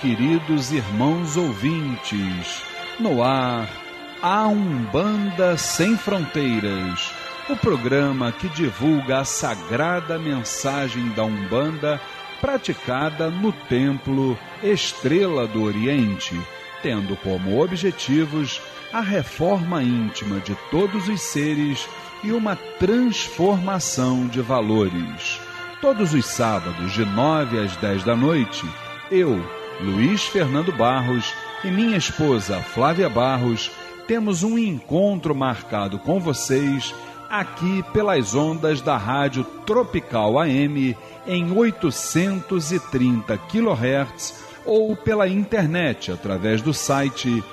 Queridos irmãos ouvintes. No ar, a Umbanda Sem Fronteiras, o programa que divulga a sagrada mensagem da Umbanda praticada no Templo Estrela do Oriente, tendo como objetivos a reforma íntima de todos os seres e uma transformação de valores. Todos os sábados, de 9 às 10 da noite, eu, Luiz Fernando Barros e minha esposa Flávia Barros temos um encontro marcado com vocês aqui pelas ondas da Rádio Tropical AM em 830 kHz ou pela internet através do site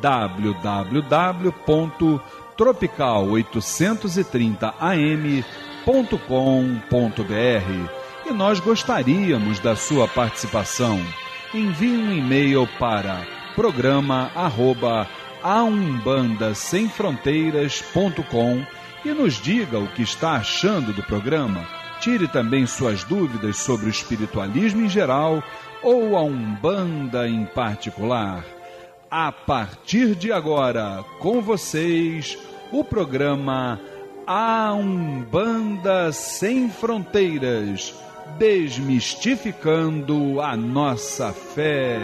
www.tropical830am.com.br e nós gostaríamos da sua participação. Envie um e-mail para programa arroba e nos diga o que está achando do programa. Tire também suas dúvidas sobre o espiritualismo em geral ou a Umbanda em particular. A partir de agora, com vocês, o programa A Umbanda Sem Fronteiras desmistificando a nossa fé.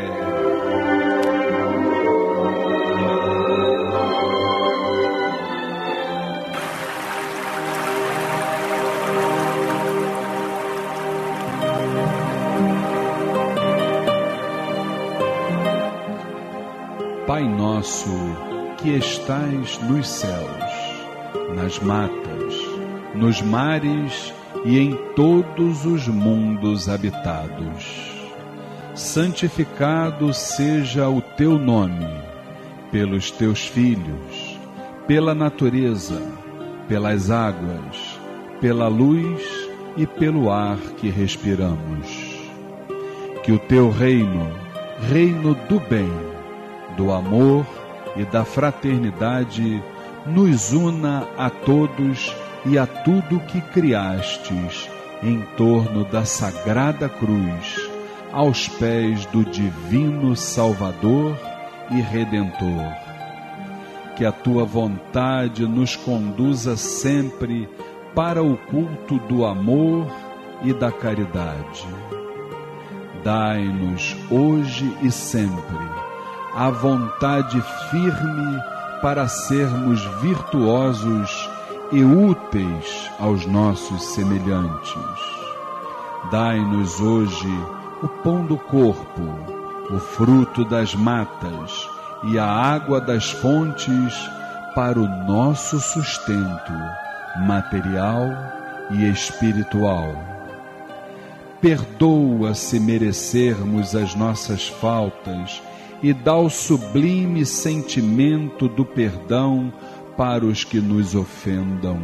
Pai nosso, que estais nos céus, nas matas, nos mares e em todos os mundos habitados. Santificado seja o teu nome, pelos teus filhos, pela natureza, pelas águas, pela luz e pelo ar que respiramos. Que o teu reino, reino do bem, do amor e da fraternidade, nos una a todos e a tudo que criastes em torno da sagrada cruz, aos pés do divino Salvador e Redentor. Que a tua vontade nos conduza sempre para o culto do amor e da caridade. Dai-nos hoje e sempre a vontade firme para sermos virtuosos e úteis aos nossos semelhantes. Dai-nos hoje o pão do corpo, o fruto das matas e a água das fontes para o nosso sustento material e espiritual. Perdoa se merecermos as nossas faltas e dá o sublime sentimento do perdão para os que nos ofendam.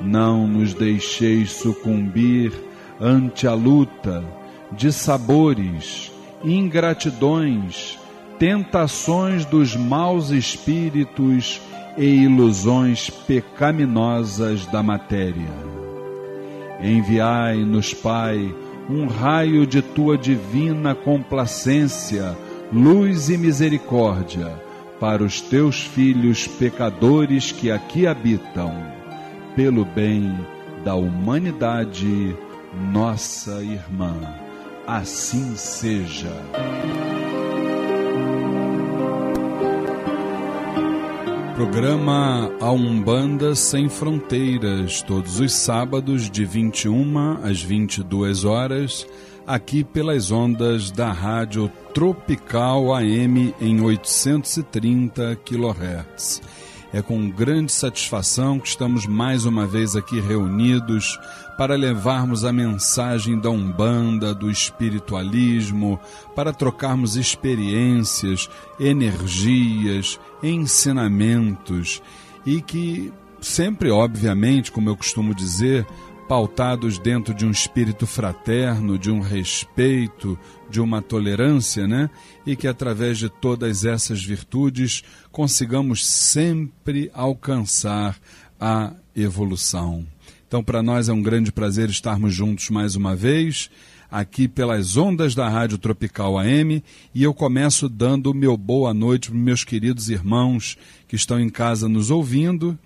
Não nos deixeis sucumbir ante a luta de sabores, ingratidões, tentações dos maus espíritos e ilusões pecaminosas da matéria. Enviai-nos, Pai, um raio de tua divina complacência, luz e misericórdia para os teus filhos pecadores que aqui habitam, pelo bem da humanidade, nossa irmã. Assim seja. Programa A Umbanda Sem Fronteiras, todos os sábados de 21 às 22 horas aqui pelas ondas da Rádio Tropical AM em 830 kHz. É com grande satisfação que estamos mais uma vez aqui reunidos para levarmos a mensagem da Umbanda, do espiritualismo, para trocarmos experiências, energias, ensinamentos e que sempre, obviamente, como eu costumo dizer, pautados dentro de um espírito fraterno, de um respeito, de uma tolerância, né? E que através de todas essas virtudes consigamos sempre alcançar a evolução. Então, para nós é um grande prazer estarmos juntos mais uma vez, aqui pelas ondas da Rádio Tropical AM e eu começo dando meu boa noite para meus queridos irmãos que estão em casa nos ouvindo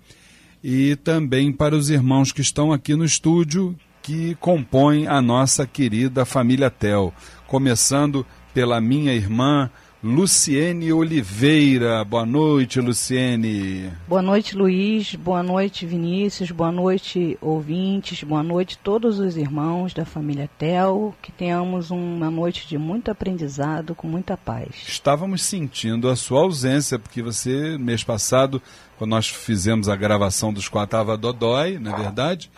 e também para os irmãos que estão aqui no estúdio que compõem a nossa querida família Tel, começando pela minha irmã Luciene Oliveira. Boa noite, Luciene. Boa noite, Luiz. Boa noite, Vinícius. Boa noite, ouvintes. Boa noite, todos os irmãos da família Tel. Que tenhamos uma noite de muito aprendizado, com muita paz. Estávamos sentindo a sua ausência, porque você, mês passado, quando nós fizemos a gravação dos Quatava Dodói, não é verdade?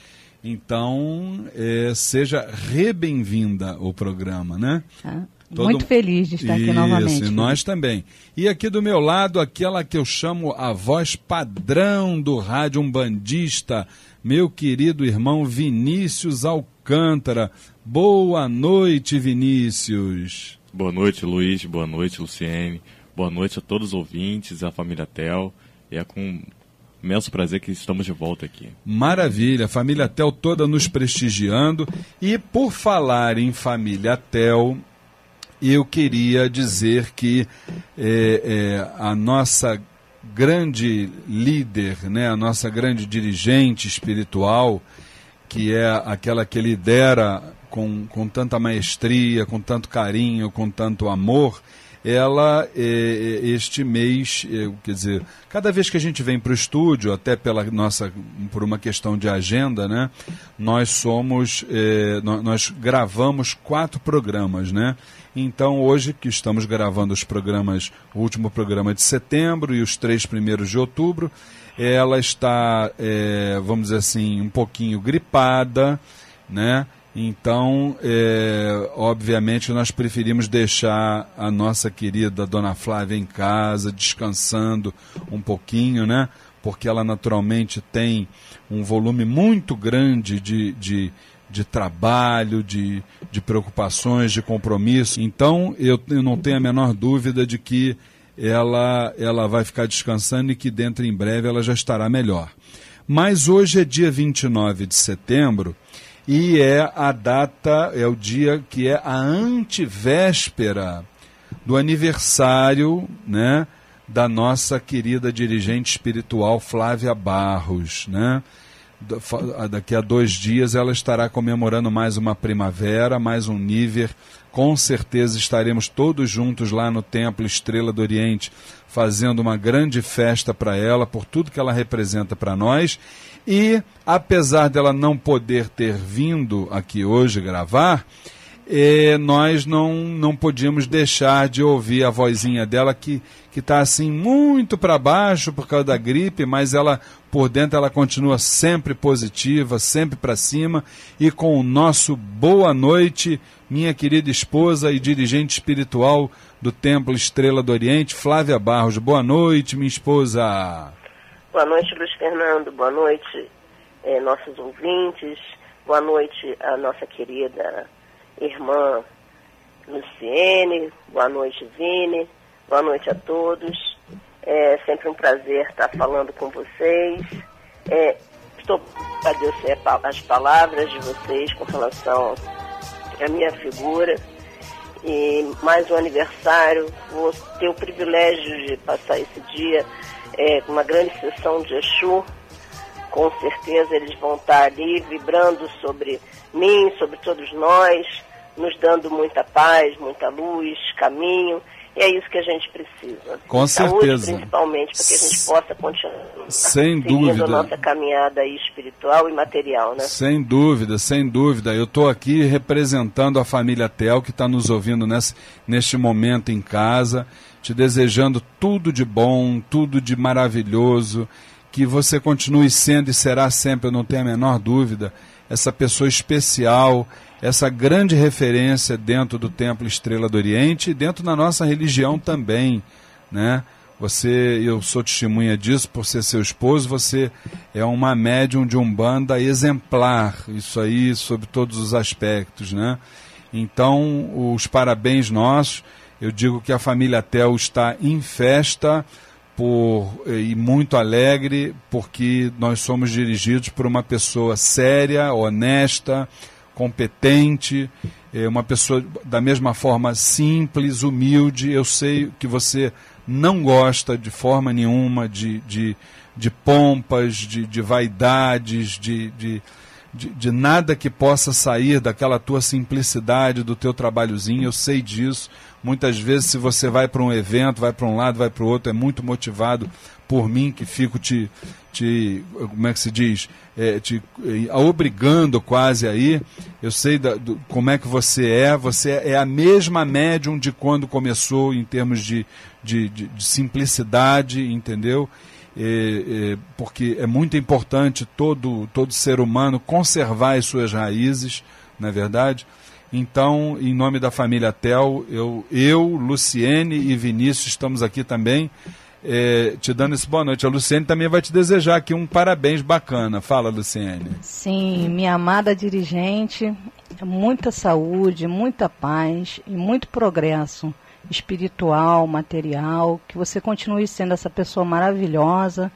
Então, é, seja re-bem-vinda ao programa, né? Ah. Todo... Muito feliz de estar Isso, aqui novamente. E nós também. E aqui do meu lado, aquela que eu chamo a voz padrão do rádio umbandista, meu querido irmão Vinícius Alcântara. Boa noite, Vinícius. Boa noite, Luiz. Boa noite, Luciene. Boa noite a todos os ouvintes, a família Tel. E é com imenso prazer que estamos de volta aqui. Maravilha, família Tel toda nos prestigiando. E por falar em família Tel, eu queria dizer que é, é, a nossa grande líder, né, a nossa grande dirigente espiritual, que é aquela que lidera com, com tanta maestria, com tanto carinho, com tanto amor, ela este mês, quer dizer, cada vez que a gente vem para o estúdio, até pela nossa, por uma questão de agenda, né, nós somos, nós gravamos quatro programas, né? Então, hoje que estamos gravando os programas, o último programa de setembro e os três primeiros de outubro, ela está, é, vamos dizer assim, um pouquinho gripada, né? Então, é, obviamente, nós preferimos deixar a nossa querida Dona Flávia em casa, descansando um pouquinho, né? Porque ela naturalmente tem um volume muito grande de, de de trabalho, de, de preocupações, de compromisso. Então, eu, eu não tenho a menor dúvida de que ela, ela vai ficar descansando e que dentro em breve ela já estará melhor. Mas hoje é dia 29 de setembro e é a data, é o dia que é a antivéspera do aniversário, né, da nossa querida dirigente espiritual Flávia Barros, né? daqui a dois dias ela estará comemorando mais uma primavera, mais um nível. Com certeza estaremos todos juntos lá no Templo Estrela do Oriente, fazendo uma grande festa para ela, por tudo que ela representa para nós. E, apesar dela não poder ter vindo aqui hoje gravar, eh, nós não, não podíamos deixar de ouvir a vozinha dela que está assim muito para baixo por causa da gripe, mas ela por dentro ela continua sempre positiva, sempre para cima e com o nosso boa noite, minha querida esposa e dirigente espiritual do Templo Estrela do Oriente, Flávia Barros. Boa noite, minha esposa. Boa noite, Luiz Fernando. Boa noite, eh, nossos ouvintes. Boa noite a nossa querida irmã Luciene, boa noite, Vini, boa noite a todos. É sempre um prazer estar falando com vocês. É, estou agradecer as palavras de vocês com relação à minha figura. E mais um aniversário, vou ter o privilégio de passar esse dia é, uma grande sessão de Exu. Com certeza eles vão estar ali vibrando sobre mim, sobre todos nós nos dando muita paz, muita luz, caminho. E é isso que a gente precisa. Com Saúde, certeza. principalmente, para que a gente possa continuar sem dúvida. a nossa caminhada espiritual e material, né? Sem dúvida, sem dúvida. Eu estou aqui representando a família Tel, que está nos ouvindo nesse, neste momento em casa, te desejando tudo de bom, tudo de maravilhoso, que você continue sendo e será sempre, eu não tenho a menor dúvida, essa pessoa especial, essa grande referência dentro do Templo Estrela do Oriente e dentro da nossa religião também, né? Você, eu sou testemunha disso por ser seu esposo, você é uma médium de umbanda exemplar, isso aí sobre todos os aspectos, né? Então, os parabéns nossos. Eu digo que a família Tel está em festa por, e muito alegre, porque nós somos dirigidos por uma pessoa séria, honesta, competente, é uma pessoa da mesma forma simples, humilde. Eu sei que você não gosta de forma nenhuma de, de, de pompas, de, de vaidades, de, de, de, de nada que possa sair daquela tua simplicidade, do teu trabalhozinho. Eu sei disso. Muitas vezes, se você vai para um evento, vai para um lado, vai para o outro, é muito motivado por mim que fico te, te como é que se diz, é, te é, obrigando quase aí. Eu sei da, do, como é que você é. Você é a mesma médium de quando começou em termos de, de, de, de simplicidade, entendeu? É, é, porque é muito importante todo, todo ser humano conservar as suas raízes, não é verdade? Então, em nome da família Tel, eu, eu, Luciene e Vinícius estamos aqui também é, te dando esse boa noite. A Luciene também vai te desejar aqui um parabéns bacana. Fala, Luciene. Sim, minha amada dirigente, muita saúde, muita paz e muito progresso espiritual, material, que você continue sendo essa pessoa maravilhosa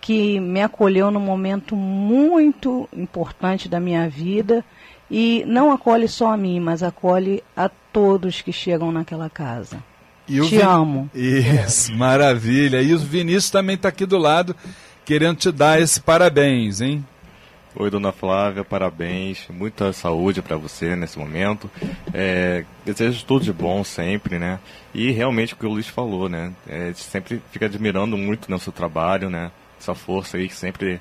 que me acolheu num momento muito importante da minha vida e não acolhe só a mim, mas acolhe a todos que chegam naquela casa. E te Vin... amo. Isso, maravilha. E o Vinícius também está aqui do lado, querendo te dar esse parabéns, hein? Oi, dona Flávia, parabéns. Muita saúde para você nesse momento. É, desejo tudo de bom sempre, né? E realmente o que o Luiz falou, né? É, sempre fica admirando muito no seu trabalho, né? Essa força aí que sempre.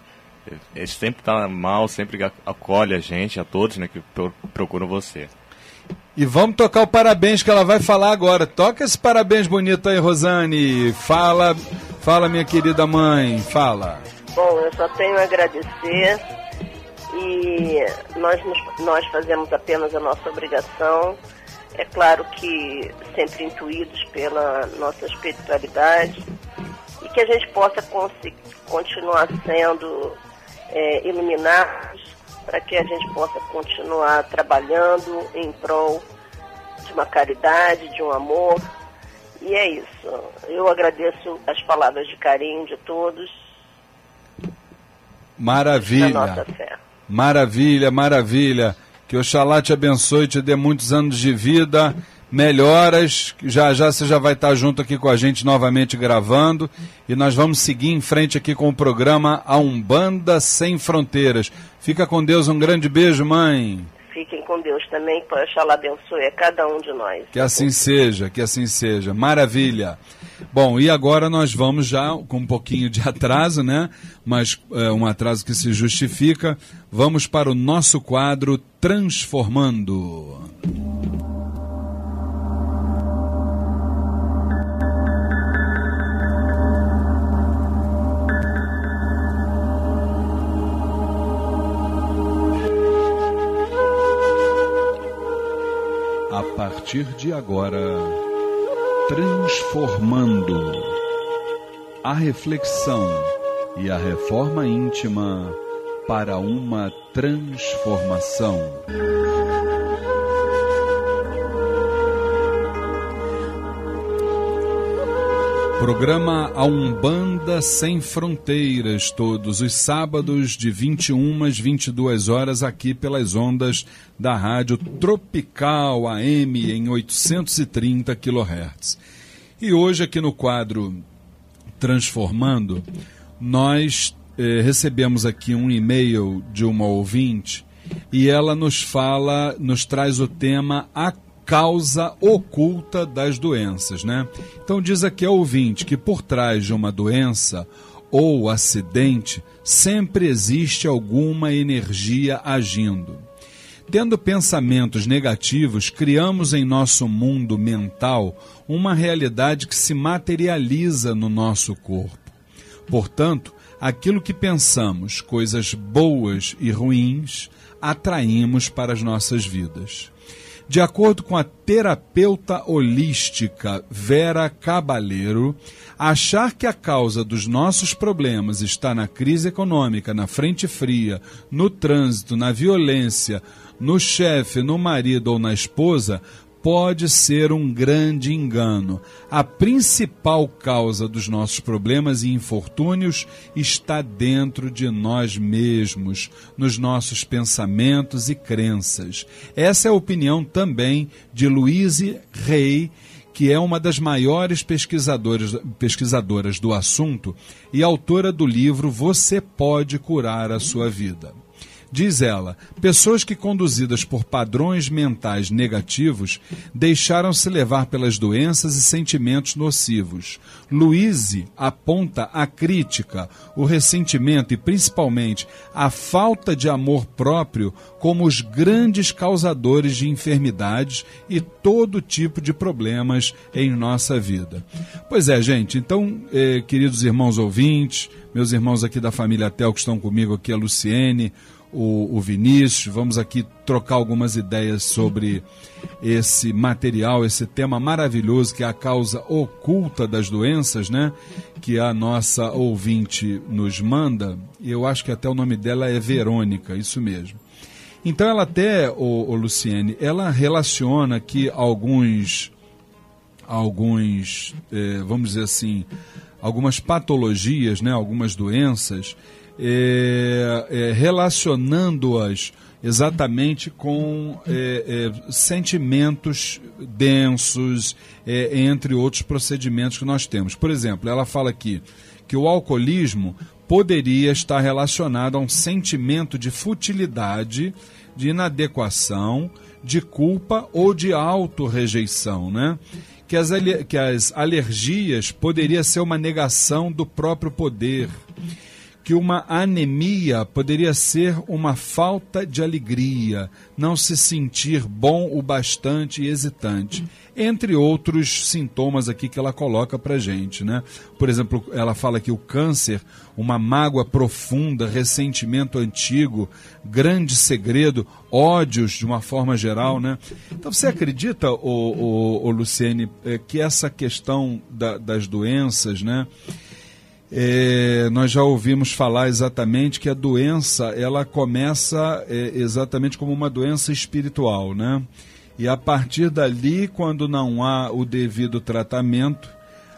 Ele sempre tá mal, sempre acolhe a gente, a todos, né? Que procuram você. E vamos tocar o parabéns que ela vai falar agora. Toca esse parabéns bonito aí, Rosane. Fala, fala minha querida mãe, fala. Bom, eu só tenho a agradecer e nós, nós fazemos apenas a nossa obrigação. É claro que sempre intuídos pela nossa espiritualidade e que a gente possa continuar sendo é, iluminados para que a gente possa continuar trabalhando em prol de uma caridade, de um amor. E é isso. Eu agradeço as palavras de carinho de todos. Maravilha. Maravilha, maravilha. Que Oxalá te abençoe, te dê muitos anos de vida, melhoras. Já já você já vai estar junto aqui com a gente novamente gravando. E nós vamos seguir em frente aqui com o programa A Umbanda Sem Fronteiras. Fica com Deus, um grande beijo, mãe. Fiquem com Deus também, que Oxalá abençoe a cada um de nós. Que assim seja, que assim seja. Maravilha. Bom, e agora nós vamos já com um pouquinho de atraso, né? Mas é, um atraso que se justifica. Vamos para o nosso quadro Transformando. A partir de agora transformando a reflexão e a reforma íntima para uma transformação. Programa A Umbanda Sem Fronteiras, todos os sábados de 21 às 22 horas aqui pelas ondas da Rádio Tropical AM em 830 kHz. E hoje aqui no quadro Transformando, nós eh, recebemos aqui um e-mail de uma ouvinte e ela nos fala, nos traz o tema a causa oculta das doenças, né? Então diz aqui a ouvinte que por trás de uma doença ou acidente sempre existe alguma energia agindo. Tendo pensamentos negativos, criamos em nosso mundo mental uma realidade que se materializa no nosso corpo. Portanto, aquilo que pensamos, coisas boas e ruins, atraímos para as nossas vidas. De acordo com a terapeuta holística Vera Cabaleiro, achar que a causa dos nossos problemas está na crise econômica, na frente fria, no trânsito, na violência, no chefe, no marido ou na esposa, pode ser um grande engano. A principal causa dos nossos problemas e infortúnios está dentro de nós mesmos, nos nossos pensamentos e crenças. Essa é a opinião também de Louise Rey, que é uma das maiores pesquisadoras, pesquisadoras do assunto e autora do livro Você Pode Curar a Sua Vida. Diz ela: pessoas que, conduzidas por padrões mentais negativos, deixaram-se levar pelas doenças e sentimentos nocivos. Louise aponta a crítica, o ressentimento e, principalmente, a falta de amor próprio como os grandes causadores de enfermidades e todo tipo de problemas em nossa vida. Pois é, gente, então, eh, queridos irmãos ouvintes, meus irmãos aqui da família Tel que estão comigo aqui, a Luciene o, o Vinícius. Vamos aqui trocar algumas ideias sobre esse material, esse tema maravilhoso que é a causa oculta das doenças, né? Que a nossa ouvinte nos manda. Eu acho que até o nome dela é Verônica, isso mesmo. Então ela até, o, o Luciene, ela relaciona que alguns, alguns, eh, vamos dizer assim, algumas patologias, né, algumas doenças, é, é, relacionando-as exatamente com é, é sentimentos densos, é, entre outros procedimentos que nós temos. Por exemplo, ela fala aqui que o alcoolismo poderia estar relacionado a um sentimento de futilidade, de inadequação, de culpa ou de autorrejeição, né? Que as, que as alergias poderia ser uma negação do próprio poder que uma anemia poderia ser uma falta de alegria, não se sentir bom o bastante e hesitante, entre outros sintomas aqui que ela coloca para gente, né? Por exemplo, ela fala que o câncer, uma mágoa profunda, ressentimento antigo, grande segredo, ódios de uma forma geral, né? Então você acredita, o, Luciene, eh, que essa questão da, das doenças, né? É, nós já ouvimos falar exatamente que a doença ela começa é, exatamente como uma doença espiritual, né? E a partir dali, quando não há o devido tratamento,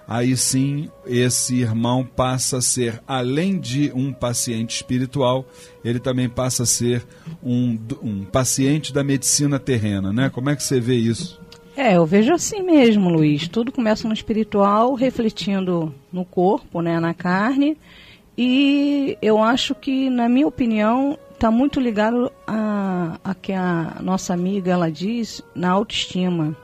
aí sim esse irmão passa a ser, além de um paciente espiritual, ele também passa a ser um, um paciente da medicina terrena, né? Como é que você vê isso? É, eu vejo assim mesmo, Luiz. Tudo começa no espiritual, refletindo no corpo, né, na carne. E eu acho que, na minha opinião, está muito ligado a, a que a nossa amiga ela diz na autoestima.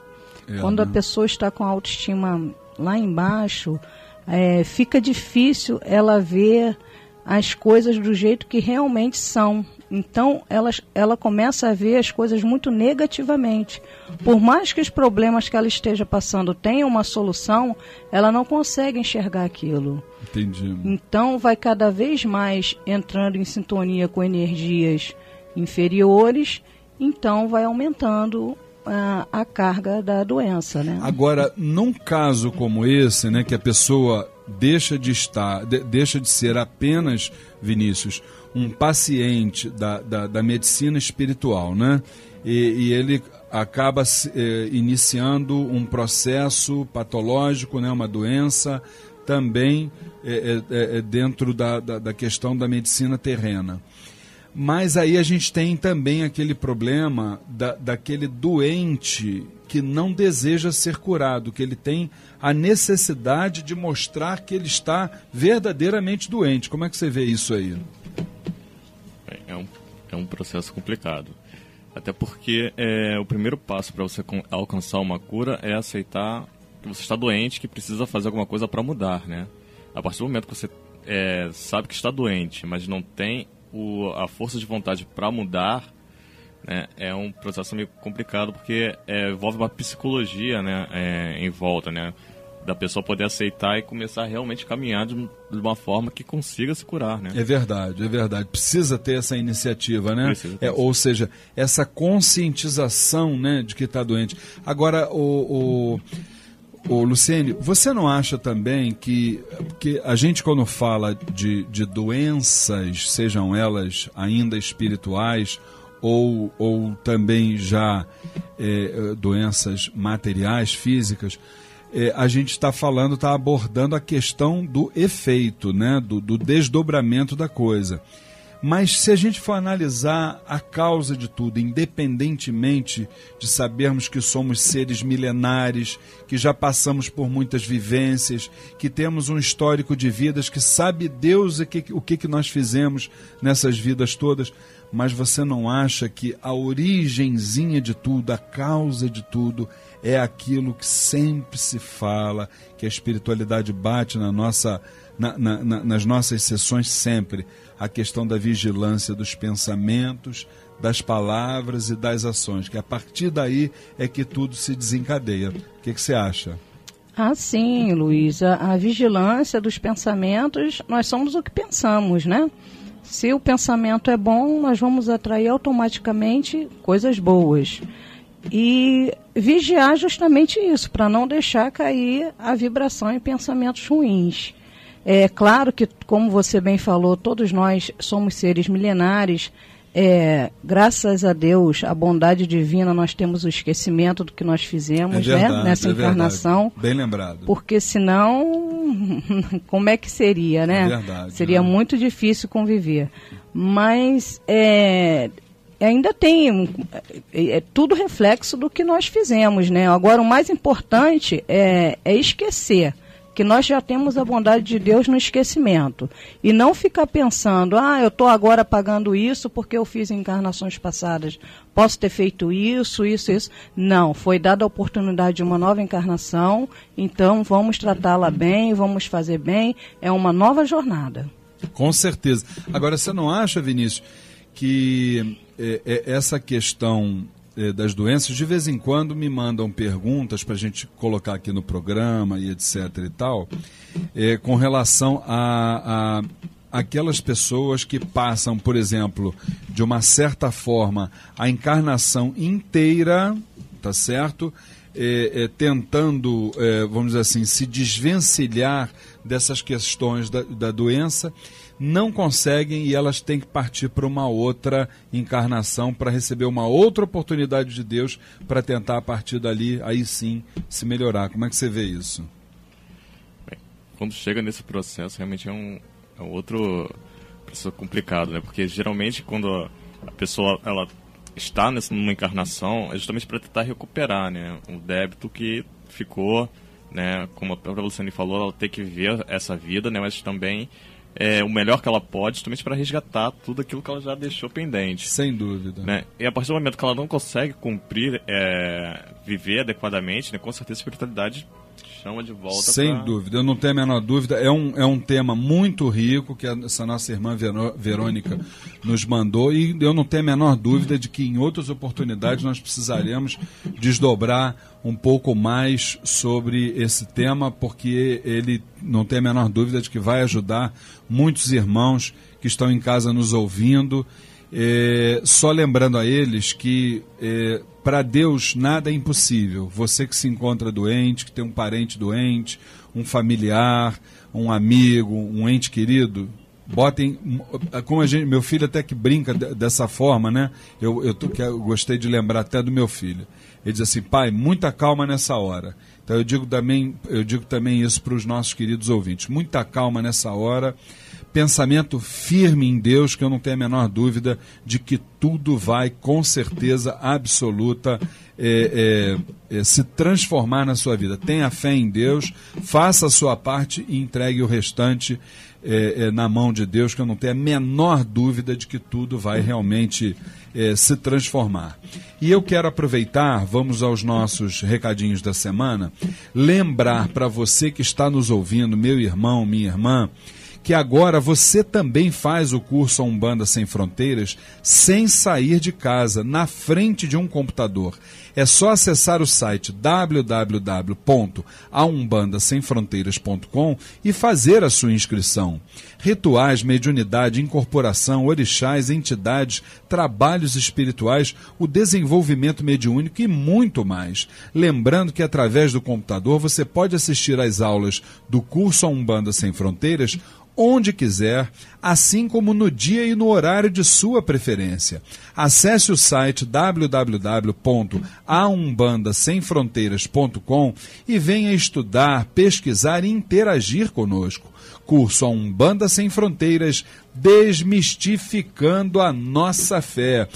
É, Quando né? a pessoa está com a autoestima lá embaixo, é, fica difícil ela ver as coisas do jeito que realmente são. Então, ela, ela começa a ver as coisas muito negativamente. Por mais que os problemas que ela esteja passando tenham uma solução, ela não consegue enxergar aquilo. Entendi. Então, vai cada vez mais entrando em sintonia com energias inferiores, então vai aumentando a, a carga da doença, né? Agora, num caso como esse, né, que a pessoa deixa de estar, de, deixa de ser apenas Vinícius um paciente da, da, da medicina espiritual, né? E, e ele acaba eh, iniciando um processo patológico, né? uma doença, também eh, eh, dentro da, da, da questão da medicina terrena. Mas aí a gente tem também aquele problema da, daquele doente que não deseja ser curado, que ele tem a necessidade de mostrar que ele está verdadeiramente doente. Como é que você vê isso aí? É um, processo complicado. Até porque é, o primeiro passo para você alcançar uma cura é aceitar que você está doente, que precisa fazer alguma coisa para mudar, né? A partir do momento que você é, sabe que está doente, mas não tem o, a força de vontade para mudar, né, é um processo meio complicado porque é, envolve uma psicologia né, é, em volta, né? Da pessoa poder aceitar e começar a realmente caminhar de, uma forma que consiga se curar, né? É verdade, é verdade. Precisa ter essa iniciativa, né? É, ou seja, essa conscientização, né, de que está doente. Agora, o, o, o Luciene, você não acha também que, que a gente quando fala de, de doenças, sejam elas ainda espirituais ou, ou também já é, doenças materiais, físicas, é, a gente está falando, está abordando a questão do efeito, né, do, do desdobramento da coisa. Mas se a gente for analisar a causa de tudo, independentemente de sabermos que somos seres milenares, que já passamos por muitas vivências, que temos um histórico de vidas, que sabe Deus o que, o que, nós fizemos nessas vidas todas, mas você não acha que a origenzinha de tudo, a causa de tudo, é aquilo que sempre se fala, que a espiritualidade bate na nossa, na, na, na, nas nossas sessões sempre a questão da vigilância dos pensamentos, das palavras e das ações, que a partir daí é que tudo se desencadeia. O que, que você acha? Ah, sim, Luísa. A vigilância dos pensamentos, nós somos o que pensamos, né? Se o pensamento é bom, nós vamos atrair automaticamente coisas boas. E vigiar justamente isso, para não deixar cair a vibração em pensamentos ruins. É claro que, como você bem falou, todos nós somos seres milenares. É, graças a Deus, a bondade divina, nós temos o esquecimento do que nós fizemos é verdade, né, nessa é encarnação. Verdade. Bem lembrado. Porque senão, como é que seria, né? É verdade, seria né? muito difícil conviver. Mas é, ainda tem é, é, tudo reflexo do que nós fizemos, né? Agora o mais importante é, é esquecer que nós já temos a bondade de Deus no esquecimento. E não ficar pensando, ah, eu estou agora pagando isso porque eu fiz encarnações passadas. Posso ter feito isso, isso, isso. Não, foi dada a oportunidade de uma nova encarnação, então vamos tratá-la bem, vamos fazer bem. É uma nova jornada. Com certeza. Agora, você não acha, Vinícius, que essa questão é, das doenças, de vez em quando me mandam perguntas para a gente colocar aqui no programa e etc e tal, é, com relação a, a aquelas pessoas que passam, por exemplo, de uma certa forma, a encarnação inteira, tá certo? É, é, tentando, é, vamos dizer assim, se desvencilhar dessas questões da, da doença não conseguem e elas têm que partir para uma outra encarnação para receber uma outra oportunidade de Deus para tentar a partir dali aí sim se melhorar. Como é que você vê isso? Bem, quando chega nesse processo realmente é um, é um outro processo complicado, né? Porque geralmente quando a pessoa ela está nessa numa encarnação é justamente para tentar recuperar, né, um débito que ficou, né, como a própria Luciane falou, ela tem que ver essa vida, né, mas também é, o melhor que ela pode, justamente para resgatar tudo aquilo que ela já deixou pendente. Sem dúvida. Né? E a partir do momento que ela não consegue cumprir, é, viver adequadamente, né, com certeza a espiritualidade chama de volta. Sem pra... dúvida, eu não tenho a menor dúvida. É um, é um tema muito rico que essa nossa irmã Verônica nos mandou e eu não tenho a menor dúvida de que em outras oportunidades nós precisaremos desdobrar um pouco mais sobre esse tema, porque ele não tem a menor dúvida de que vai ajudar muitos irmãos que estão em casa nos ouvindo. É, só lembrando a eles que é, para Deus nada é impossível. Você que se encontra doente, que tem um parente doente, um familiar, um amigo, um ente querido, botem. Como a gente, meu filho até que brinca dessa forma, né? Eu, eu, eu gostei de lembrar até do meu filho. Ele diz assim, pai, muita calma nessa hora. Então eu digo também, eu digo também isso para os nossos queridos ouvintes. Muita calma nessa hora pensamento firme em Deus, que eu não tenho a menor dúvida de que tudo vai, com certeza absoluta, é, é, é, se transformar na sua vida. Tenha fé em Deus, faça a sua parte e entregue o restante é, é, na mão de Deus, que eu não tenho a menor dúvida de que tudo vai realmente é, se transformar. E eu quero aproveitar, vamos aos nossos recadinhos da semana, lembrar para você que está nos ouvindo, meu irmão, minha irmã, que agora você também faz o curso A Umbanda Sem Fronteiras sem sair de casa, na frente de um computador. É só acessar o site www.aumbandasemfronteiras.com e fazer a sua inscrição. Rituais, mediunidade, incorporação, orixás, entidades, trabalhos espirituais, o desenvolvimento mediúnico e muito mais. Lembrando que através do computador você pode assistir às aulas do curso A Umbanda Sem Fronteiras onde quiser, assim como no dia e no horário de sua preferência. Acesse o site www.aumbandasemfronteiras.com e venha estudar, pesquisar e interagir conosco. Curso A Umbanda Sem Fronteiras, desmistificando a nossa fé.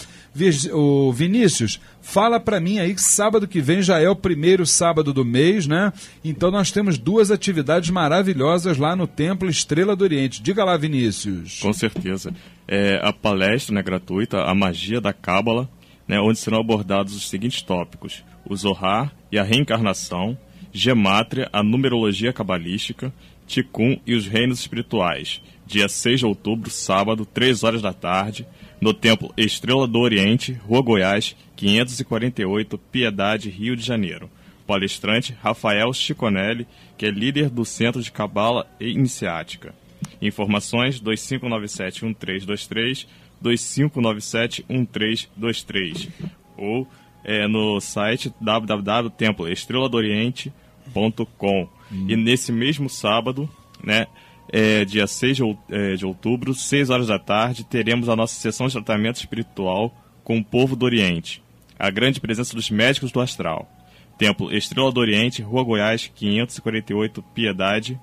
O Vinícius, fala para mim aí que sábado que vem já é o primeiro sábado do mês, né? Então nós temos duas atividades maravilhosas lá no Templo Estrela do Oriente. Diga lá, Vinícius. Com certeza. É, a palestra né, gratuita, A Magia da Cábala, né, onde serão abordados os seguintes tópicos: o Zohar e a reencarnação, Gemátria, a numerologia cabalística, Ticum e os reinos espirituais, dia 6 de outubro, sábado, 3 horas da tarde, no Templo Estrela do Oriente, Rua Goiás, 548, Piedade, Rio de Janeiro. Palestrante Rafael Chiconelli, que é líder do Centro de Cabala e Iniciática. Informações 2597-1323, 2597-1323 ou é, no site www.temploestreladoriente.com. Hum. E nesse mesmo sábado, né, é, dia 6 de, é, de outubro, 6 horas da tarde, teremos a nossa sessão de tratamento espiritual com o povo do Oriente. A grande presença dos médicos do astral. Templo Estrela do Oriente, Rua Goiás, 548, Piedade.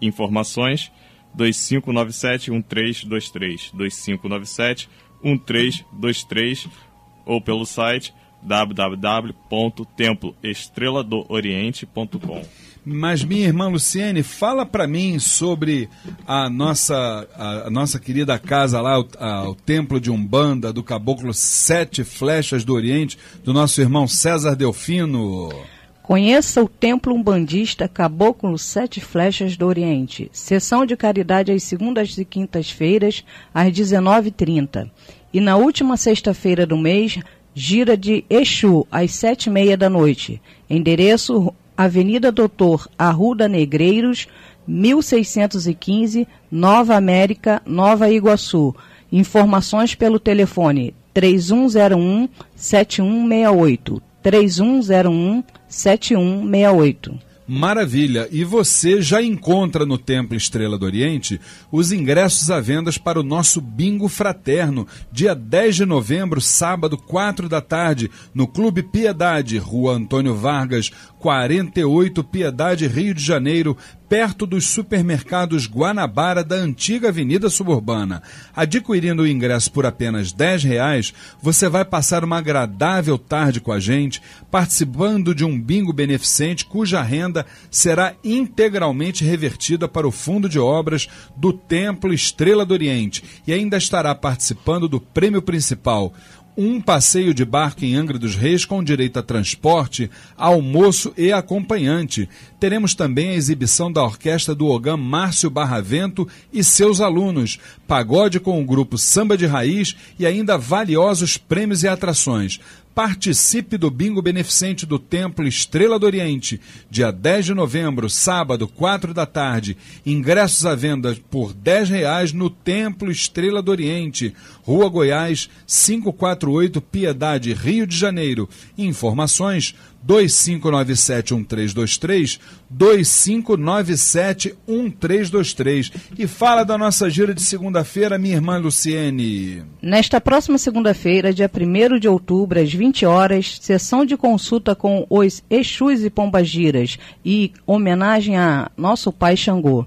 Informações 2597-1323, 2597-1323 ou pelo site www.temploestreladooriente.com. Mas minha irmã Luciene, fala para mim sobre a nossa, a, a, nossa querida casa lá, o, a, o templo de Umbanda do Caboclo Sete Flechas do Oriente, do nosso irmão César Delfino. Conheça o Templo Umbandista Caboclo Sete Flechas do Oriente. Sessão de caridade às segundas e quintas-feiras, às 19h30. E na última sexta-feira do mês, gira de Exu, às sete e meia da noite. Endereço Avenida Doutor Arruda Negreiros, 1615, Nova América, Nova Iguaçu. Informações pelo telefone 3101 7168. 3101 7168. Maravilha! E você já encontra no Templo Estrela do Oriente os ingressos à venda para o nosso Bingo Fraterno, dia 10 de novembro, sábado, 4 da tarde, no Clube Piedade, Rua Antônio Vargas, 48 Piedade, Rio de Janeiro, perto dos supermercados Guanabara da antiga Avenida Suburbana. Adquirindo o ingresso por apenas R$ reais, você vai passar uma agradável tarde com a gente, participando de um bingo beneficente cuja renda será integralmente revertida para o Fundo de Obras do Templo Estrela do Oriente e ainda estará participando do prêmio principal um passeio de barco em Angra dos Reis com direito a transporte, almoço e acompanhante. Teremos também a exibição da orquestra do Ogã Márcio Barravento e seus alunos, pagode com o grupo Samba de Raiz e ainda valiosos prêmios e atrações. Participe do Bingo Beneficente do Templo Estrela do Oriente, dia 10 de novembro, sábado, 4 da tarde. Ingressos à venda por R$ reais no Templo Estrela do Oriente, Rua Goiás, 548, Piedade, Rio de Janeiro. Informações 2597-1323, 2597-1323. E fala da nossa gira de segunda-feira, minha irmã Luciene. Nesta próxima segunda-feira, dia 1 de outubro, às 20 horas, sessão de consulta com os Exus e Pombagiras e homenagem a nosso pai Xangô.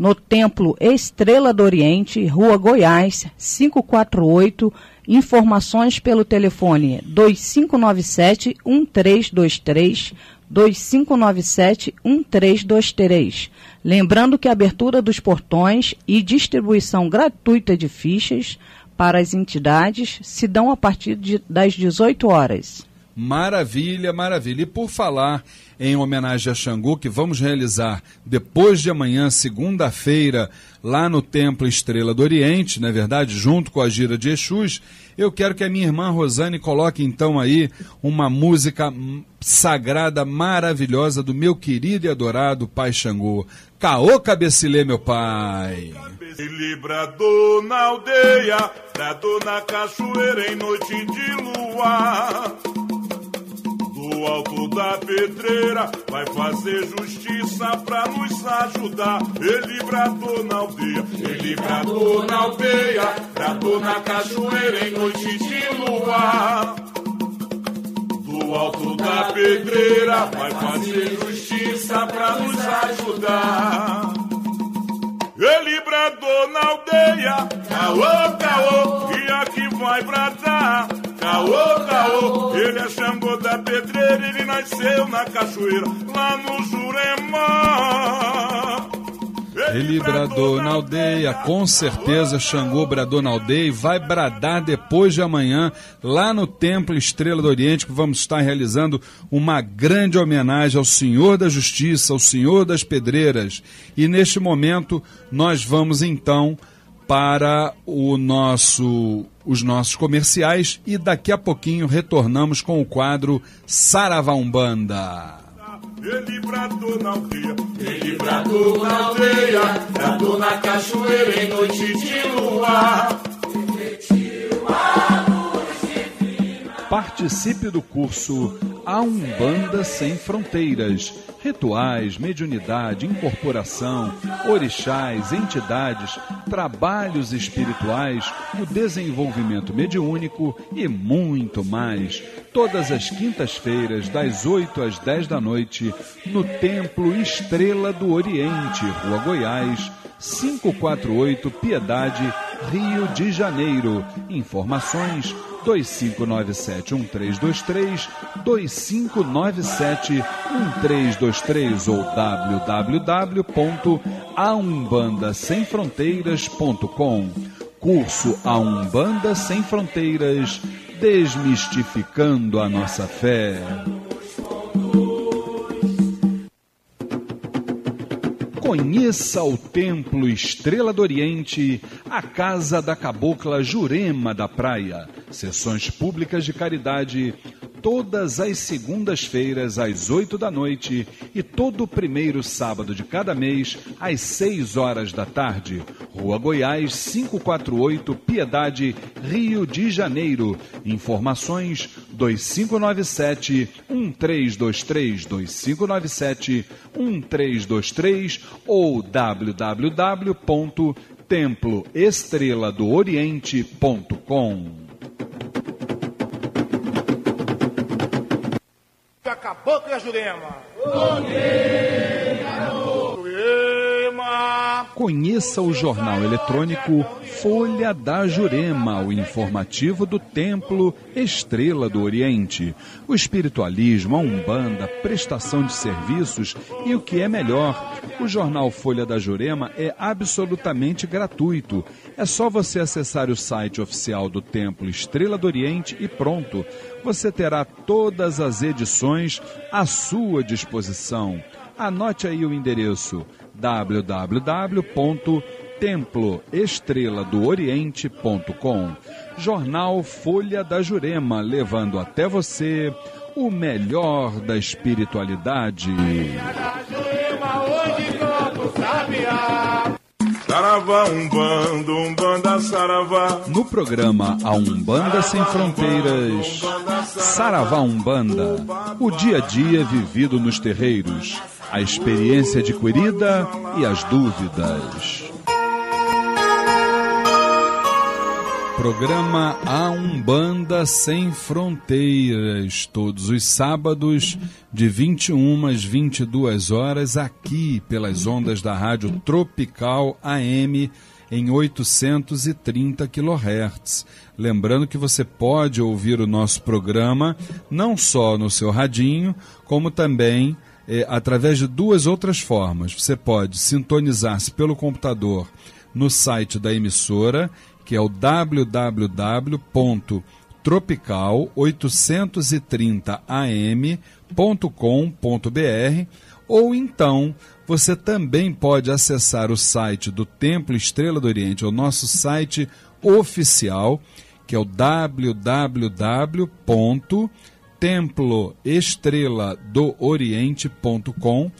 No Templo Estrela do Oriente, Rua Goiás, 548, Informações pelo telefone 2597 1323 2597 1323. Lembrando que a abertura dos portões e distribuição gratuita de fichas para as entidades se dão a partir de, das 18 horas. Maravilha, maravilha. E por falar em homenagem a Xangô, que vamos realizar depois de amanhã, segunda-feira, lá no Templo Estrela do Oriente, não é verdade? Junto com a gira de Exus. Eu quero que a minha irmã Rosane coloque então aí uma música sagrada, maravilhosa do meu querido e adorado Pai Xangô. Caô Cabecilê, meu pai. Librador na aldeia, brador na cachoeira em noite de lua do alto da pedreira, vai fazer justiça pra nos ajudar. Ele bradou na aldeia, ele bradou na aldeia, bradou na cachoeira em noite de luar. Do alto da pedreira, vai fazer justiça pra nos ajudar. Ele bradou na aldeia, caô, caô, e aqui vai bradar. Caô, caô, ele é Xangô da pedreira, ele nasceu na cachoeira, lá no Juremá. Ele bradou na aldeia, com certeza Xangô bradou na aldeia e vai bradar depois de amanhã lá no Templo Estrela do Oriente, que vamos estar realizando uma grande homenagem ao Senhor da Justiça, ao Senhor das Pedreiras. E neste momento nós vamos então para o nosso, os nossos comerciais e daqui a pouquinho retornamos com o quadro Saravá Umbanda. Ele bradou na aldeia, ele bradou na aldeia, bradou na cachoeira em noite de luar. Participe do curso A Umbanda Sem Fronteiras. Rituais, mediunidade, incorporação, orixás, entidades, trabalhos espirituais, o desenvolvimento mediúnico e muito mais. Todas as quintas-feiras, das 8 às 10 da noite, no Templo Estrela do Oriente, Rua Goiás, 548 Piedade, Rio de Janeiro. Informações 2597-1323, 2597-1323 ou www.aumbandasemfronteiras.com. Curso A Umbanda Sem Fronteiras, desmistificando a nossa fé. Conheça o Templo Estrela do Oriente, a Casa da Cabocla Jurema da Praia. Sessões públicas de caridade todas as segundas-feiras às oito da noite e todo primeiro sábado de cada mês às seis horas da tarde. Rua Goiás 548, Piedade, Rio de Janeiro. Informações 2597 1323 2597 1323 ou www.temploestreladooriente.com. Caboclo e a Jurema. Conheça o jornal eletrônico Folha da Jurema, o informativo do Templo Estrela do Oriente. O espiritualismo, a umbanda, prestação de serviços e o que é melhor. O jornal Folha da Jurema é absolutamente gratuito. É só você acessar o site oficial do Templo Estrela do Oriente e pronto. Você terá todas as edições à sua disposição. Anote aí o endereço www.temploestreladooriente.com. Jornal Folha da Jurema, levando até você o melhor da espiritualidade. Saravá, Umbanda, Umbanda, Saravá. No programa A Umbanda Sem Fronteiras, Saravá Umbanda, o dia a dia vivido nos terreiros, a experiência adquirida e as dúvidas. Programa A Umbanda Sem Fronteiras, todos os sábados, de 21 às 22 horas, aqui pelas ondas da Rádio Tropical AM em 830 kHz. Lembrando que você pode ouvir o nosso programa não só no seu radinho, como também eh, através de duas outras formas. Você pode sintonizar-se pelo computador no site da emissora que é o www.tropical830am.com.br ou então você também pode acessar o site do Templo Estrela do Oriente, o nosso site oficial, que é o www.temploestreladooriente.com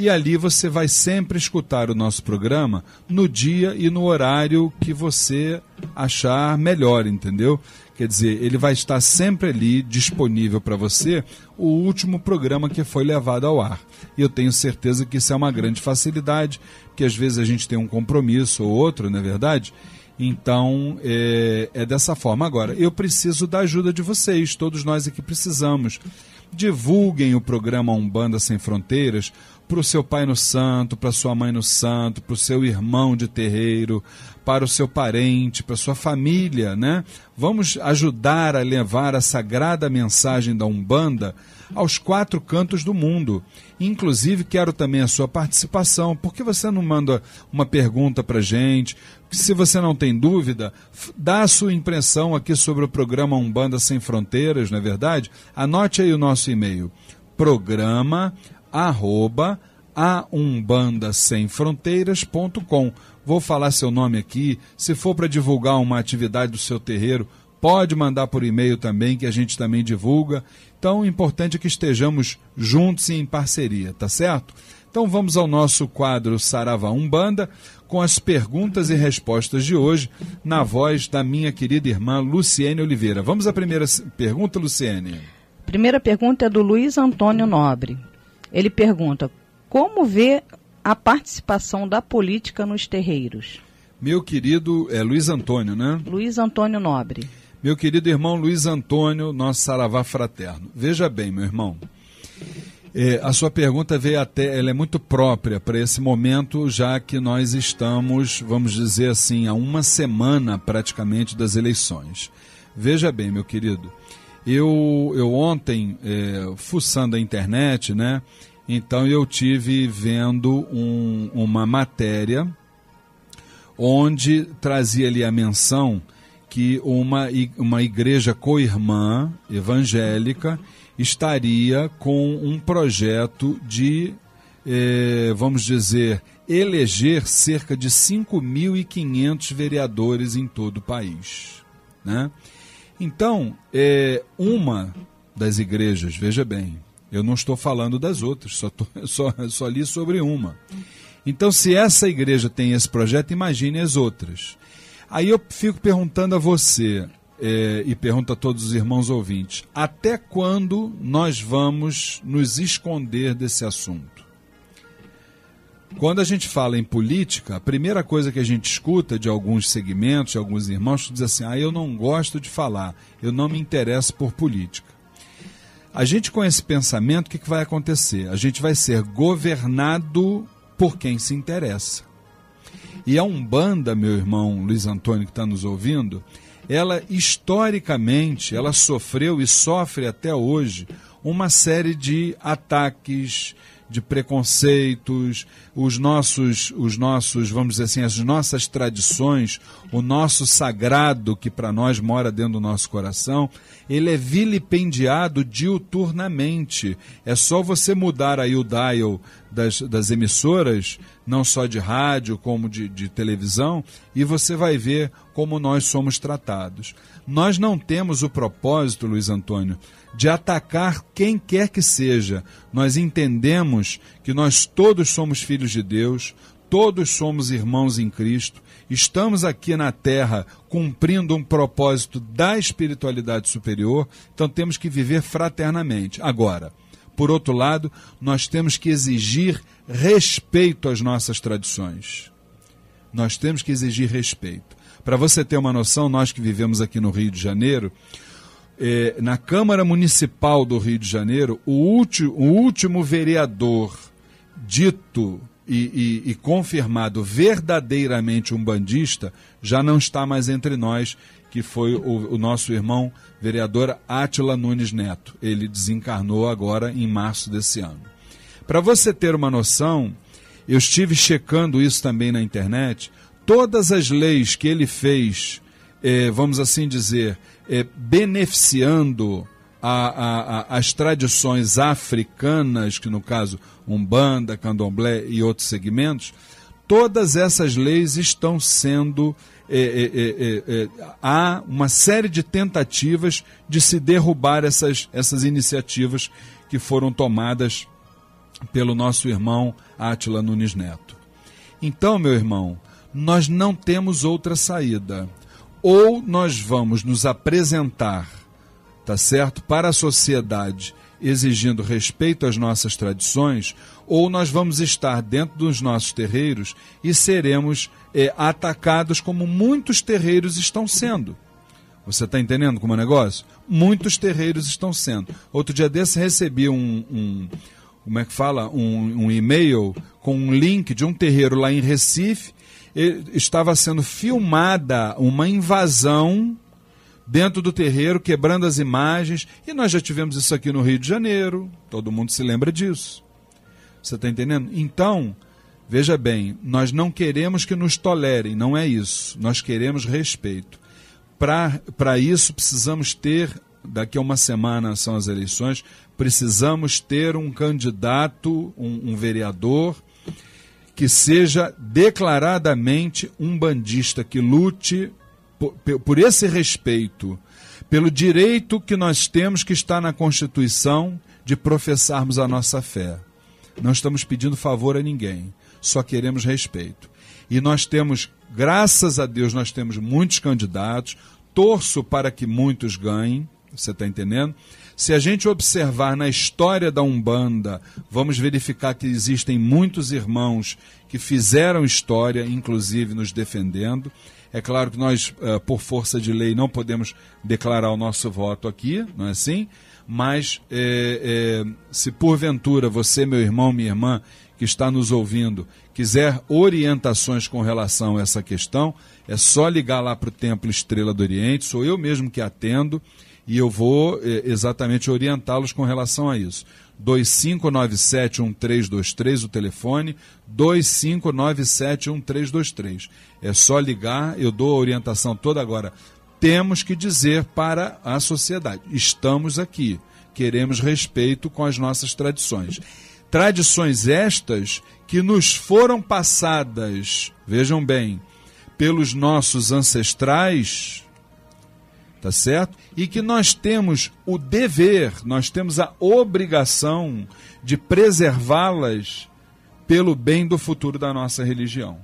e ali você vai sempre escutar o nosso programa no dia e no horário que você achar melhor, entendeu? Quer dizer, ele vai estar sempre ali disponível para você o último programa que foi levado ao ar. E eu tenho certeza que isso é uma grande facilidade, que às vezes a gente tem um compromisso ou outro, não é verdade? Então, é, é dessa forma. Agora, eu preciso da ajuda de vocês, todos nós aqui precisamos. Divulguem o programa Umbanda Sem Fronteiras para o seu pai no santo, para sua mãe no santo, para o seu irmão de terreiro, para o seu parente, para sua família, né? Vamos ajudar a levar a sagrada mensagem da Umbanda aos quatro cantos do mundo. Inclusive, quero também a sua participação. Por que você não manda uma pergunta para gente? Se você não tem dúvida, dá a sua impressão aqui sobre o programa Umbanda Sem Fronteiras, não é verdade? Anote aí o nosso e-mail. Programa arroba aumbandasemfronteiras.com. Vou falar seu nome aqui. Se for para divulgar uma atividade do seu terreiro, pode mandar por e-mail também, que a gente também divulga. Então, o importante é que estejamos juntos e em parceria, tá certo? Então, vamos ao nosso quadro Sarava Umbanda, com as perguntas e respostas de hoje, na voz da minha querida irmã Luciene Oliveira. Vamos à primeira pergunta, Luciene. Primeira pergunta é do Luiz Antônio Nobre. Ele pergunta: como vê a participação da política nos terreiros? Meu querido é Luiz Antônio, né? Luiz Antônio Nobre. Meu querido irmão Luiz Antônio, nosso saravá fraterno. Veja bem, meu irmão. É, a sua pergunta veio até, ela é muito própria para esse momento, já que nós estamos, vamos dizer assim, a uma semana praticamente das eleições. Veja bem, meu querido, eu, eu ontem, é, fuçando a internet, né? Então eu tive vendo um, uma matéria onde trazia ali a menção que uma, uma igreja co-irmã evangélica estaria com um projeto de, eh, vamos dizer, eleger cerca de 5.500 vereadores em todo o país. Né? Então, é, uma das igrejas, veja bem, eu não estou falando das outras, só, tô, só, só li sobre uma. Então, se essa igreja tem esse projeto, imagine as outras. Aí eu fico perguntando a você, é, e pergunto a todos os irmãos ouvintes: até quando nós vamos nos esconder desse assunto? Quando a gente fala em política, a primeira coisa que a gente escuta de alguns segmentos, de alguns irmãos, diz assim: ah, eu não gosto de falar, eu não me interesso por política. A gente com esse pensamento, o que, que vai acontecer? A gente vai ser governado por quem se interessa. E a Umbanda, meu irmão Luiz Antônio, que está nos ouvindo, ela historicamente, ela sofreu e sofre até hoje uma série de ataques, de preconceitos, os nossos, os nossos, vamos dizer assim, as nossas tradições, o nosso sagrado que para nós mora dentro do nosso coração, ele é vilipendiado diuturnamente. É só você mudar aí o dial das, das emissoras, não só de rádio como de, de televisão, e você vai ver como nós somos tratados. Nós não temos o propósito, Luiz Antônio, de atacar quem quer que seja. Nós entendemos que nós todos somos filhos de Deus, todos somos irmãos em Cristo, estamos aqui na Terra cumprindo um propósito da espiritualidade superior, então temos que viver fraternamente. Agora, por outro lado, nós temos que exigir respeito às nossas tradições. Nós temos que exigir respeito. Para você ter uma noção, nós que vivemos aqui no Rio de Janeiro, é, na Câmara Municipal do Rio de Janeiro, o, último, o último vereador dito e, e, e, confirmado verdadeiramente um bandista já não está mais entre nós, que foi o, o nosso irmão vereador Átila Nunes Neto. Ele desencarnou agora em março desse ano. Para você ter uma noção, eu estive checando isso também na internet. Todas as leis que ele fez, eh, vamos assim dizer, é, beneficiando a, a, a, as tradições africanas, que no caso Umbanda, Candomblé e outros segmentos, todas essas leis estão sendo. É, é, é, é, há uma série de tentativas de se derrubar essas, essas iniciativas que foram tomadas pelo nosso irmão Átila Nunes Neto. Então, meu irmão, nós não temos outra saída ou nós vamos nos apresentar, tá certo, para a sociedade exigindo respeito às nossas tradições, ou nós vamos estar dentro dos nossos terreiros e seremos é, atacados como muitos terreiros estão sendo. Você está entendendo como é o negócio? Muitos terreiros estão sendo. Outro dia desse recebi um, um como é que fala? Um, um e-mail com um link de um terreiro lá em Recife. Estava sendo filmada uma invasão dentro do terreiro, quebrando as imagens. E nós já tivemos isso aqui no Rio de Janeiro. Todo mundo se lembra disso. Você está entendendo? Então, veja bem, nós não queremos que nos tolerem, não é isso. Nós queremos respeito. Para isso, precisamos ter, daqui a uma semana são as eleições, precisamos ter um candidato, um, um vereador, que seja declaradamente um bandista, que lute por, por esse respeito, pelo direito que nós temos que está na Constituição de professarmos a nossa fé. Não estamos pedindo favor a ninguém, só queremos respeito. E nós temos, graças a Deus, nós temos muitos candidatos, torço para que muitos ganhem, você está entendendo? Se a gente observar na história da Umbanda, vamos verificar que existem muitos irmãos que fizeram história, inclusive nos defendendo. É claro que nós, uh, por força de lei, não podemos declarar o nosso voto aqui, não é assim? Mas é, é, se porventura você, meu irmão, minha irmã, que está nos ouvindo, quiser orientações com relação a essa questão, é só ligar lá para o Templo Estrela do Oriente, sou eu mesmo que atendo e eu vou é, exatamente orientá-los com relação a isso. 2597-1323, o telefone, 2597-1323. É só ligar, eu dou a orientação toda agora. Temos que dizer para a sociedade: estamos aqui, queremos respeito com as nossas tradições. Tradições estas que nos foram passadas, vejam bem, pelos nossos ancestrais, tá certo? E que nós temos o dever, nós temos a obrigação de preservá-las pelo bem do futuro da nossa religião.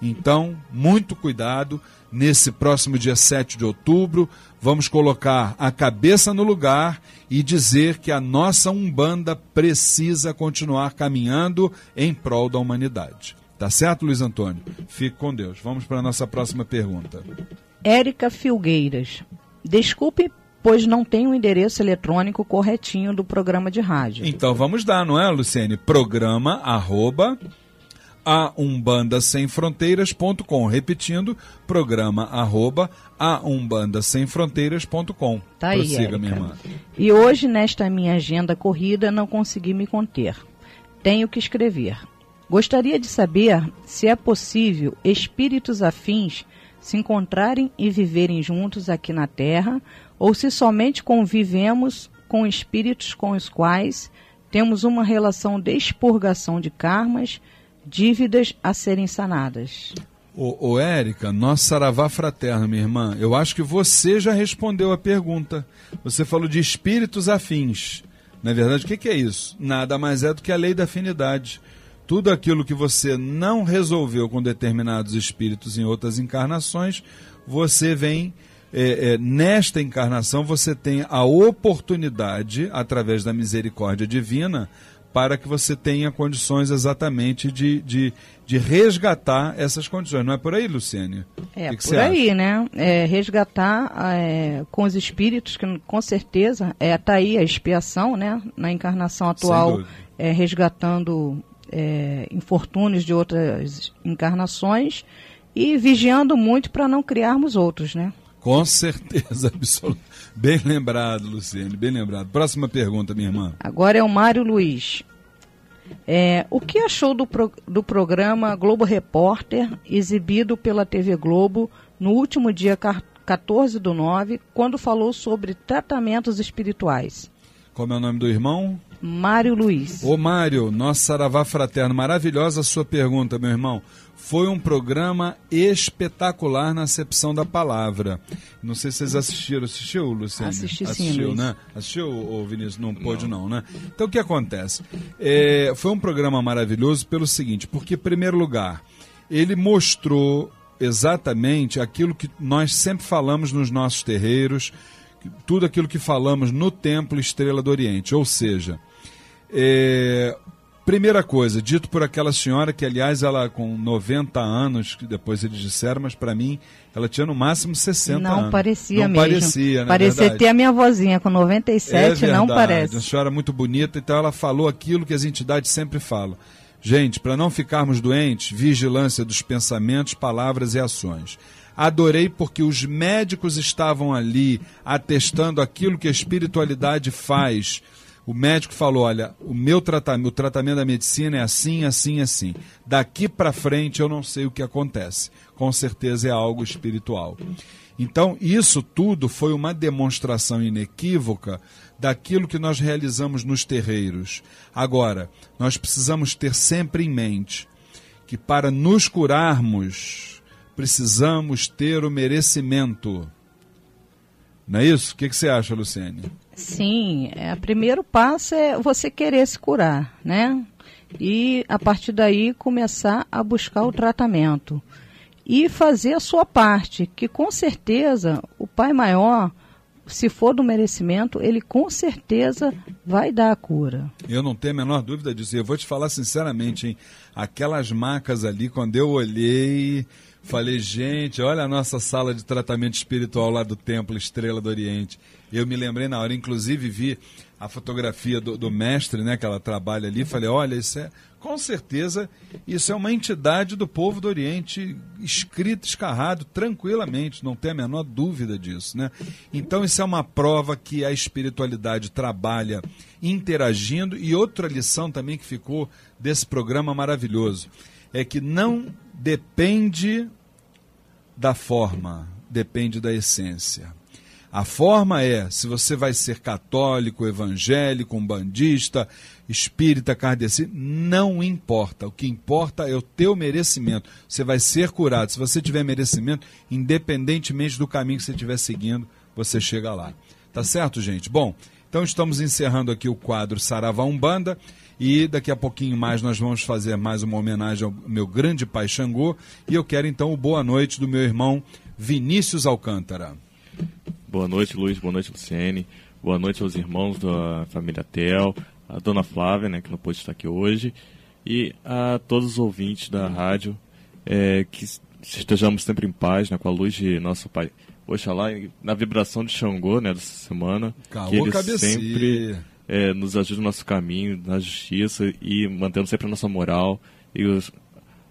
Então, muito cuidado. Nesse próximo dia 7 de outubro, vamos colocar a cabeça no lugar e dizer que a nossa Umbanda precisa continuar caminhando em prol da humanidade. Tá certo, Luiz Antônio? Fique com Deus. Vamos para a nossa próxima pergunta. Érica Filgueiras. Desculpe, pois não tem o endereço eletrônico corretinho do programa de rádio. Então vamos dar, não é, Luciene? Programa arroba a umbanda sem fronteiras.com repetindo programa arroba a umbanda sem fronteiras.com tá aí, Prossiga, minha irmã e hoje nesta minha agenda corrida não consegui me conter tenho que escrever gostaria de saber se é possível espíritos afins se encontrarem e viverem juntos aqui na Terra, ou se somente convivemos com espíritos com os quais temos uma relação de expurgação de karmas, dívidas a serem sanadas. Ô, ô Érica, nosso saravá fraterno, minha irmã, eu acho que você já respondeu a pergunta. Você falou de espíritos afins. Na verdade, o que é isso? Nada mais é do que a lei da afinidade tudo aquilo que você não resolveu com determinados espíritos em outras encarnações, você vem. É, é, nesta encarnação, você tem a oportunidade, através da misericórdia divina, para que você tenha condições exatamente de, de, de resgatar essas condições. Não é por aí, Luciane? É, que que por aí, acha? né? É, resgatar é, com os espíritos, que com certeza é tá aí a expiação, né? Na encarnação atual, é, resgatando é, infortúnios de outras encarnações e vigiando muito para não criarmos outros, né? Com certeza, absoluta. Bem lembrado, Luciane, bem lembrado. Próxima pergunta, minha irmã. Agora é o Mário Luiz. É, o que achou do, pro, do programa Globo Repórter, exibido pela TV Globo no último dia 14 do 9, quando falou sobre tratamentos espirituais? Como é o nome do irmão? Mário Luiz. Ô Mário, nosso Saravá Fraterno, maravilhosa a sua pergunta, meu irmão. Foi um programa espetacular na acepção da palavra. Não sei se vocês assistiram. Assistiu, Luciano? Assisti Assistiu, sim, né? Assistiu, o Vinícius? Não pôde não. não, né? Então, o que acontece? É, foi um programa maravilhoso pelo seguinte, porque, em primeiro lugar, ele mostrou exatamente aquilo que nós sempre falamos nos nossos terreiros, tudo aquilo que falamos no Templo Estrela do Oriente. Ou seja, é, primeira coisa, dito por aquela senhora que, aliás, ela com 90 anos, que depois eles disseram, mas para mim ela tinha no máximo 60 não anos. Parecia não mesmo. parecia, né? Parecia verdade? ter a minha vozinha com 97, é verdade, não parece. Uma senhora muito bonita, então ela falou aquilo que as entidades sempre falam. Gente, para não ficarmos doentes, vigilância dos pensamentos, palavras e ações. Adorei porque os médicos estavam ali atestando aquilo que a espiritualidade faz. O médico falou: olha, o meu tratamento, o tratamento da medicina é assim, assim, assim. Daqui para frente eu não sei o que acontece. Com certeza é algo espiritual. Então, isso tudo foi uma demonstração inequívoca daquilo que nós realizamos nos terreiros. Agora, nós precisamos ter sempre em mente que para nos curarmos, precisamos ter o merecimento. Não é isso? O que, você acha, Luciane? Sim, é, o primeiro passo é você querer se curar, né? E a partir daí começar a buscar o tratamento. E fazer a sua parte, que com certeza o Pai Maior se for do merecimento, ele com certeza vai dar a cura. Eu não tenho a menor dúvida disso. Eu vou te falar sinceramente, hein? Aquelas macas ali, quando eu olhei, falei, gente, olha a nossa sala de tratamento espiritual lá do Templo Estrela do Oriente. Eu me lembrei na hora, inclusive vi a fotografia do, do mestre, né, que ela trabalha ali, falei, olha, isso é, com certeza, isso é uma entidade do povo do Oriente, escrito, escarrado, tranquilamente, não tem a menor dúvida disso, né? Então isso é uma prova que a espiritualidade trabalha interagindo, e outra lição também que ficou desse programa maravilhoso, é que não depende da forma, depende da essência. A forma é se você vai ser católico, evangélico, umbandista, espírita, kardecista, não importa. O que importa é o teu merecimento. Você vai ser curado. Se você tiver merecimento, independentemente do caminho que você estiver seguindo, você chega lá. Tá certo, gente? Bom, então estamos encerrando aqui o quadro Saravá Umbanda e daqui a pouquinho mais nós vamos fazer mais uma homenagem ao meu grande pai Xangô e eu quero então o boa noite do meu irmão Vinícius Alcântara. Boa noite, Luiz. Boa noite, Luciene. Boa noite aos irmãos da família Tel, a dona Flávia, né, que não pôde estar aqui hoje, e a todos os ouvintes da rádio, é, que estejamos sempre em paz, né, com a luz de nosso Pai. Oxalá, na vibração de Xangô, né, dessa semana, Caô que ele sempre é, nos ajude no nosso caminho, na justiça e mantendo sempre a nossa moral e os,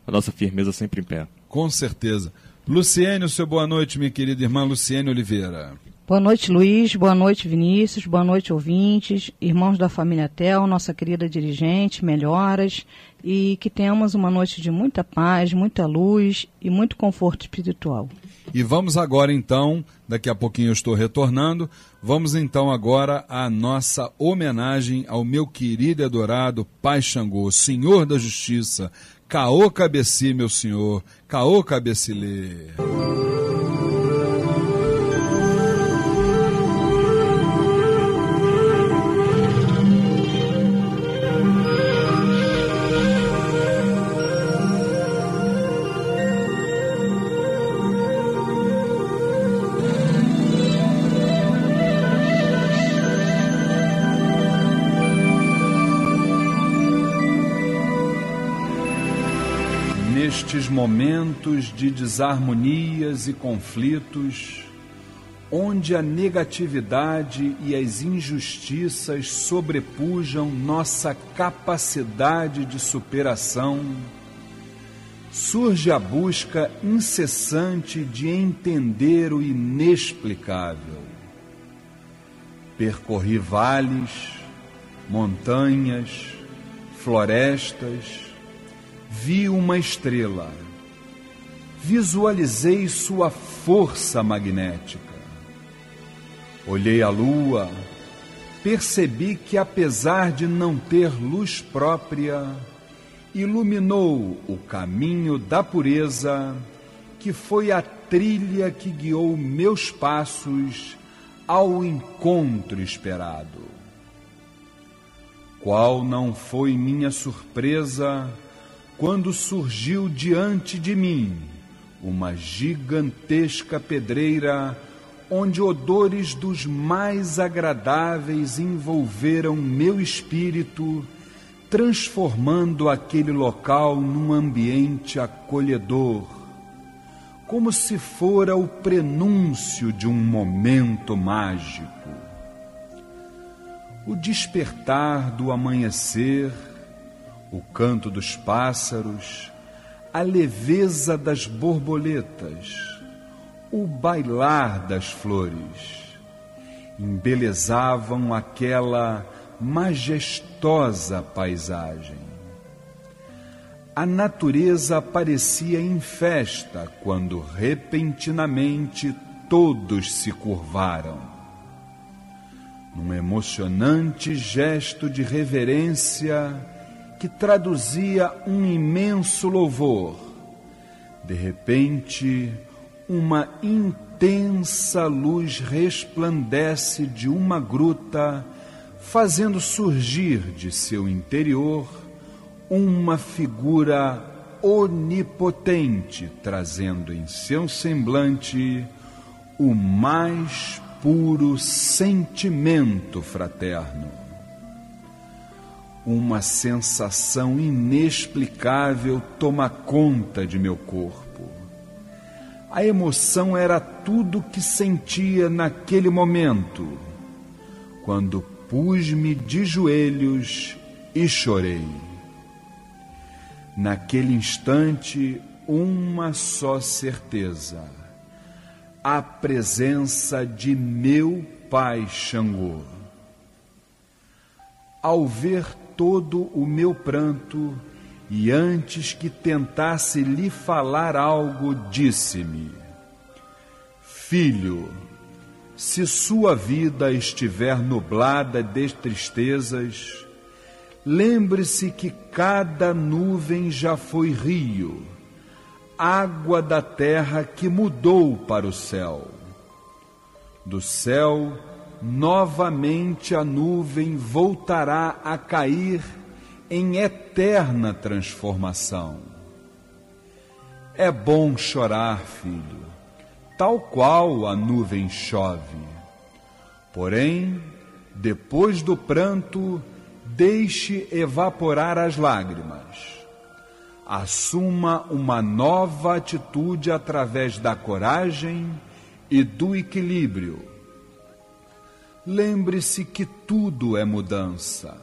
a nossa firmeza sempre em pé. Com certeza. Luciene, o seu boa noite, minha querida irmã Luciene Oliveira. Boa noite, Luiz. Boa noite, Vinícius. Boa noite, ouvintes, irmãos da família Tel, nossa querida dirigente, melhoras. E que tenhamos uma noite de muita paz, muita luz e muito conforto espiritual. E vamos agora então, daqui a pouquinho eu estou retornando, vamos então agora à nossa homenagem ao meu querido e adorado Pai Xangô, Senhor da Justiça, Caô Cabeci, meu senhor, Caô Cabecilê. De desarmonias e conflitos, onde a negatividade e as injustiças sobrepujam nossa capacidade de superação, surge a busca incessante de entender o inexplicável. Percorri vales, montanhas, florestas, vi uma estrela. Visualizei sua força magnética. Olhei a lua, percebi que, apesar de não ter luz própria, iluminou o caminho da pureza, que foi a trilha que guiou meus passos ao encontro esperado. Qual não foi minha surpresa quando surgiu diante de mim uma gigantesca pedreira onde odores dos mais agradáveis envolveram meu espírito, transformando aquele local num ambiente acolhedor, como se fora o prenúncio de um momento mágico. O despertar do amanhecer, o canto dos pássaros, a leveza das borboletas, o bailar das flores, embelezavam aquela majestosa paisagem. A natureza aparecia em festa quando repentinamente todos se curvaram. Num emocionante gesto de reverência, que traduzia um imenso louvor. De repente, uma intensa luz resplandece de uma gruta, fazendo surgir de seu interior uma figura onipotente, trazendo em seu semblante o mais puro sentimento fraterno uma sensação inexplicável toma conta de meu corpo. A emoção era tudo que sentia naquele momento, quando pus-me de joelhos e chorei. Naquele instante, uma só certeza: a presença de meu pai Xangô. Ao ver todo o meu pranto, e antes que tentasse lhe falar algo, disse-me: Filho, se sua vida estiver nublada de tristezas, lembre-se que cada nuvem já foi rio, água da terra que mudou para o céu. Do céu, novamente a nuvem voltará a cair em eterna transformação. É bom chorar, filho, tal qual a nuvem chove. Porém, depois do pranto, deixe evaporar as lágrimas. Assuma uma nova atitude através da coragem e do equilíbrio Lembre-se que tudo é mudança.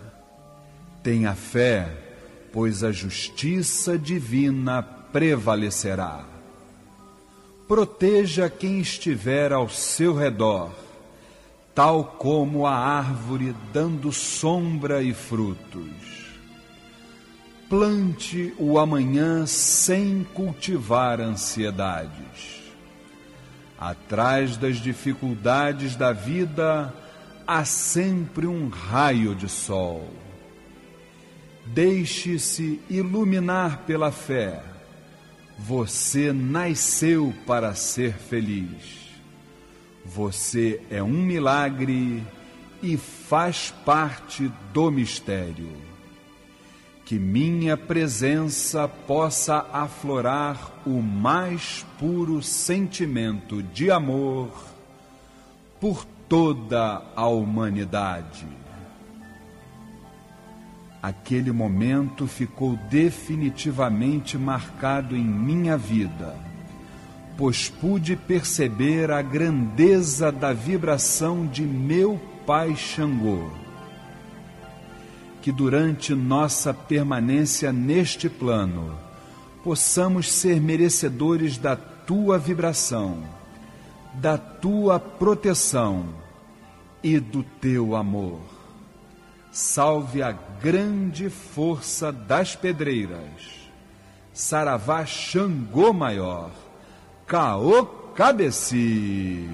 Tenha fé, pois a justiça divina prevalecerá. Proteja quem estiver ao seu redor, tal como a árvore dando sombra e frutos. Plante o amanhã sem cultivar ansiedades. Atrás das dificuldades da vida, há sempre um raio de sol. Deixe-se iluminar pela fé. Você nasceu para ser feliz. Você é um milagre e faz parte do mistério. Que minha presença possa aflorar o mais puro sentimento de amor por toda a humanidade. Aquele momento ficou definitivamente marcado em minha vida, pois pude perceber a grandeza da vibração de meu Pai Xangô. Que durante nossa permanência neste plano, possamos ser merecedores da tua vibração da tua proteção e do teu amor. Salve a grande força das pedreiras. Saravá Xangô Maior. Caô Cabeci.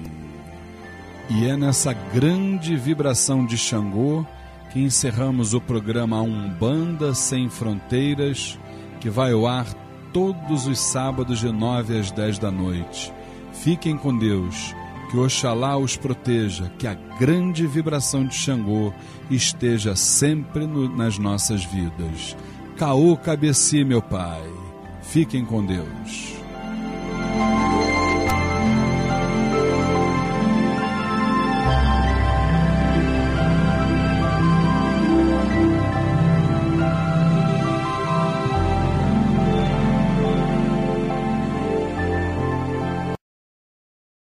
E é nessa grande vibração de Xangô que encerramos o programa Umbanda Sem Fronteiras, que vai ao ar todos os sábados de 9 às 10 da noite Fiquem com Deus, que Oxalá os proteja, que a grande vibração de Xangô esteja sempre no, nas nossas vidas. Caô Cabeci, meu Pai. Fiquem com Deus.